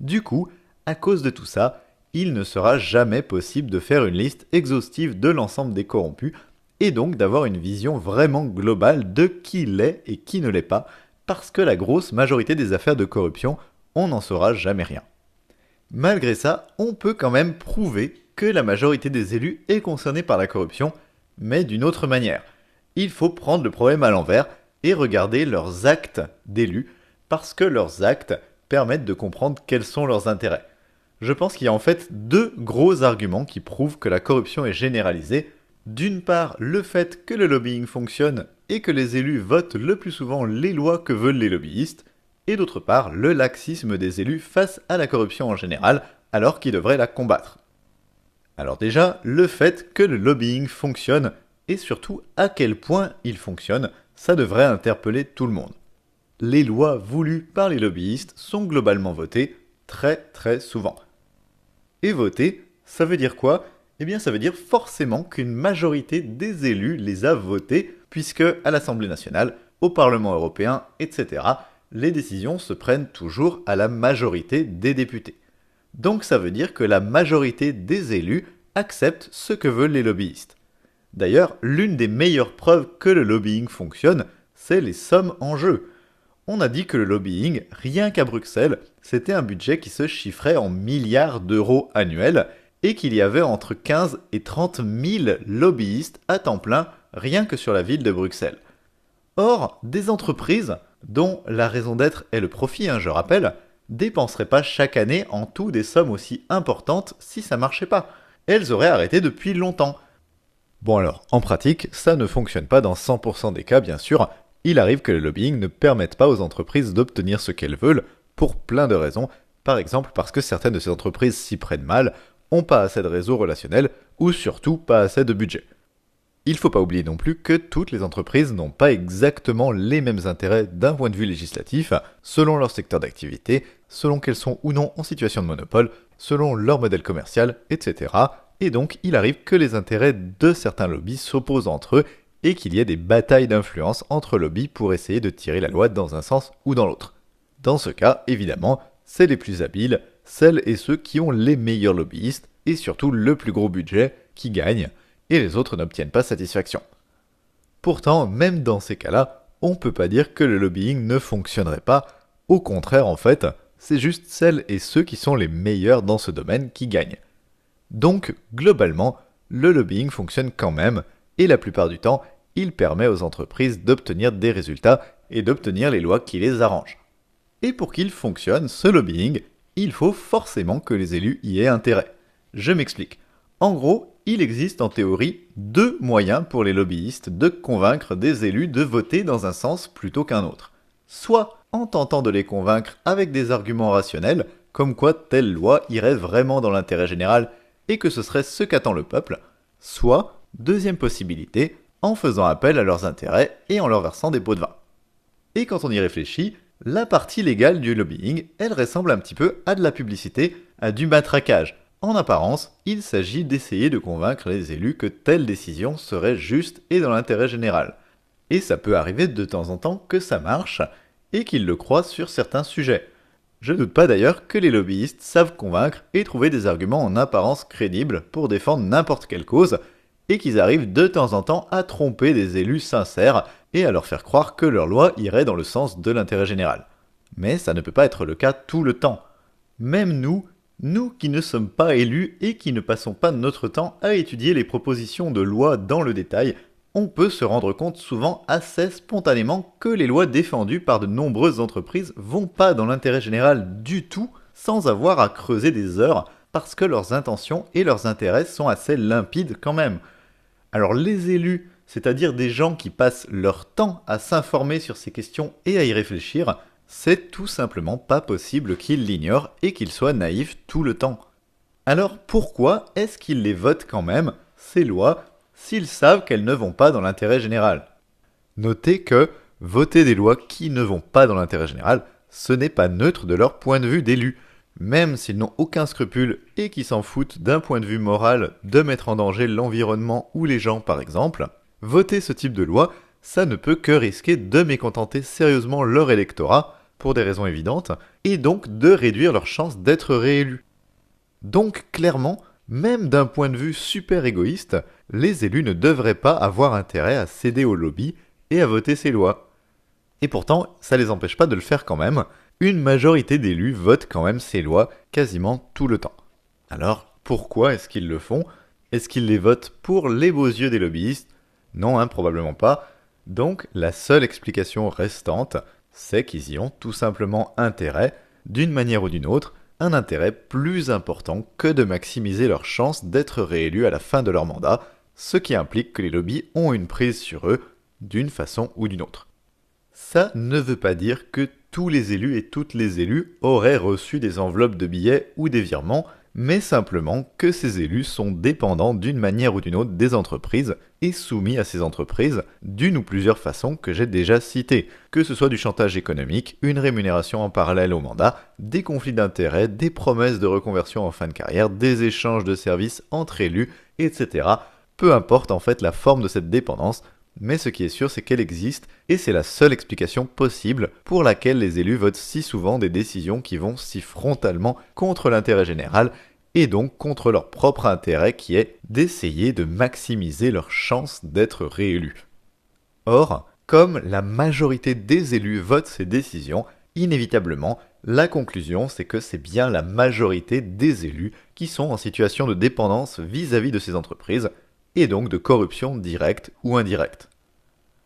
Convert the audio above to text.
Du coup, à cause de tout ça, il ne sera jamais possible de faire une liste exhaustive de l'ensemble des corrompus et donc d'avoir une vision vraiment globale de qui l'est et qui ne l'est pas, parce que la grosse majorité des affaires de corruption, on n'en saura jamais rien. Malgré ça, on peut quand même prouver que la majorité des élus est concernée par la corruption, mais d'une autre manière. Il faut prendre le problème à l'envers et regarder leurs actes d'élus, parce que leurs actes permettent de comprendre quels sont leurs intérêts. Je pense qu'il y a en fait deux gros arguments qui prouvent que la corruption est généralisée. D'une part, le fait que le lobbying fonctionne et que les élus votent le plus souvent les lois que veulent les lobbyistes, et d'autre part, le laxisme des élus face à la corruption en général, alors qu'ils devraient la combattre. Alors déjà, le fait que le lobbying fonctionne, et surtout à quel point il fonctionne, ça devrait interpeller tout le monde. Les lois voulues par les lobbyistes sont globalement votées très très souvent. Et voter, ça veut dire quoi? Eh bien ça veut dire forcément qu'une majorité des élus les a votés, puisque à l'Assemblée nationale, au Parlement européen, etc., les décisions se prennent toujours à la majorité des députés. Donc ça veut dire que la majorité des élus acceptent ce que veulent les lobbyistes. D'ailleurs, l'une des meilleures preuves que le lobbying fonctionne, c'est les sommes en jeu. On a dit que le lobbying, rien qu'à Bruxelles, c'était un budget qui se chiffrait en milliards d'euros annuels et qu'il y avait entre 15 et 30 000 lobbyistes à temps plein rien que sur la ville de Bruxelles. Or, des entreprises, dont la raison d'être est le profit, hein, je rappelle, dépenseraient pas chaque année en tout des sommes aussi importantes si ça marchait pas. Elles auraient arrêté depuis longtemps. Bon alors, en pratique, ça ne fonctionne pas dans 100% des cas bien sûr. Il arrive que le lobbying ne permette pas aux entreprises d'obtenir ce qu'elles veulent, pour plein de raisons, par exemple parce que certaines de ces entreprises s'y prennent mal, ont pas assez de réseau relationnel, ou surtout pas assez de budget. Il faut pas oublier non plus que toutes les entreprises n'ont pas exactement les mêmes intérêts d'un point de vue législatif, selon leur secteur d'activité, selon qu'elles sont ou non en situation de monopole, selon leur modèle commercial, etc. Et donc il arrive que les intérêts de certains lobbies s'opposent entre eux et qu'il y ait des batailles d'influence entre lobbies pour essayer de tirer la loi dans un sens ou dans l'autre. Dans ce cas, évidemment, c'est les plus habiles, celles et ceux qui ont les meilleurs lobbyistes et surtout le plus gros budget qui gagnent, et les autres n'obtiennent pas satisfaction. Pourtant, même dans ces cas-là, on ne peut pas dire que le lobbying ne fonctionnerait pas, au contraire en fait, c'est juste celles et ceux qui sont les meilleurs dans ce domaine qui gagnent. Donc, globalement, le lobbying fonctionne quand même, et la plupart du temps, il permet aux entreprises d'obtenir des résultats et d'obtenir les lois qui les arrangent. Et pour qu'il fonctionne, ce lobbying, il faut forcément que les élus y aient intérêt. Je m'explique. En gros, il existe en théorie deux moyens pour les lobbyistes de convaincre des élus de voter dans un sens plutôt qu'un autre. Soit en tentant de les convaincre avec des arguments rationnels, comme quoi telle loi irait vraiment dans l'intérêt général et que ce serait ce qu'attend le peuple, soit, deuxième possibilité, en faisant appel à leurs intérêts et en leur versant des pots de vin. Et quand on y réfléchit, la partie légale du lobbying, elle ressemble un petit peu à de la publicité, à du matraquage. En apparence, il s'agit d'essayer de convaincre les élus que telle décision serait juste et dans l'intérêt général. Et ça peut arriver de temps en temps que ça marche, et qu'ils le croient sur certains sujets. Je ne doute pas d'ailleurs que les lobbyistes savent convaincre et trouver des arguments en apparence crédibles pour défendre n'importe quelle cause, et qu'ils arrivent de temps en temps à tromper des élus sincères et à leur faire croire que leur loi irait dans le sens de l'intérêt général. Mais ça ne peut pas être le cas tout le temps. Même nous, nous qui ne sommes pas élus et qui ne passons pas notre temps à étudier les propositions de loi dans le détail, on peut se rendre compte souvent assez spontanément que les lois défendues par de nombreuses entreprises vont pas dans l'intérêt général du tout sans avoir à creuser des heures parce que leurs intentions et leurs intérêts sont assez limpides quand même. Alors les élus c'est-à-dire des gens qui passent leur temps à s'informer sur ces questions et à y réfléchir, c'est tout simplement pas possible qu'ils l'ignorent et qu'ils soient naïfs tout le temps. Alors pourquoi est-ce qu'ils les votent quand même, ces lois, s'ils savent qu'elles ne vont pas dans l'intérêt général? Notez que voter des lois qui ne vont pas dans l'intérêt général, ce n'est pas neutre de leur point de vue d'élu. Même s'ils n'ont aucun scrupule et qui s'en foutent d'un point de vue moral de mettre en danger l'environnement ou les gens par exemple, voter ce type de loi, ça ne peut que risquer de mécontenter sérieusement leur électorat, pour des raisons évidentes, et donc de réduire leurs chances d'être réélus. Donc clairement, même d'un point de vue super égoïste, les élus ne devraient pas avoir intérêt à céder au lobby et à voter ces lois. Et pourtant, ça les empêche pas de le faire quand même. Une majorité d'élus votent quand même ces lois quasiment tout le temps. Alors, pourquoi est-ce qu'ils le font? Est-ce qu'ils les votent pour les beaux yeux des lobbyistes? Non, hein, probablement pas. Donc, la seule explication restante, c'est qu'ils y ont tout simplement intérêt, d'une manière ou d'une autre, un intérêt plus important que de maximiser leurs chances d'être réélus à la fin de leur mandat, ce qui implique que les lobbies ont une prise sur eux d'une façon ou d'une autre. Ça ne veut pas dire que tous les élus et toutes les élus auraient reçu des enveloppes de billets ou des virements, mais simplement que ces élus sont dépendants d'une manière ou d'une autre des entreprises et soumis à ces entreprises d'une ou plusieurs façons que j'ai déjà citées, que ce soit du chantage économique, une rémunération en parallèle au mandat, des conflits d'intérêts, des promesses de reconversion en fin de carrière, des échanges de services entre élus, etc. Peu importe en fait la forme de cette dépendance, mais ce qui est sûr, c'est qu'elle existe, et c'est la seule explication possible pour laquelle les élus votent si souvent des décisions qui vont si frontalement contre l'intérêt général, et donc contre leur propre intérêt qui est d'essayer de maximiser leurs chances d'être réélus. Or, comme la majorité des élus votent ces décisions, inévitablement, la conclusion, c'est que c'est bien la majorité des élus qui sont en situation de dépendance vis-à-vis de ces entreprises, et donc de corruption directe ou indirecte.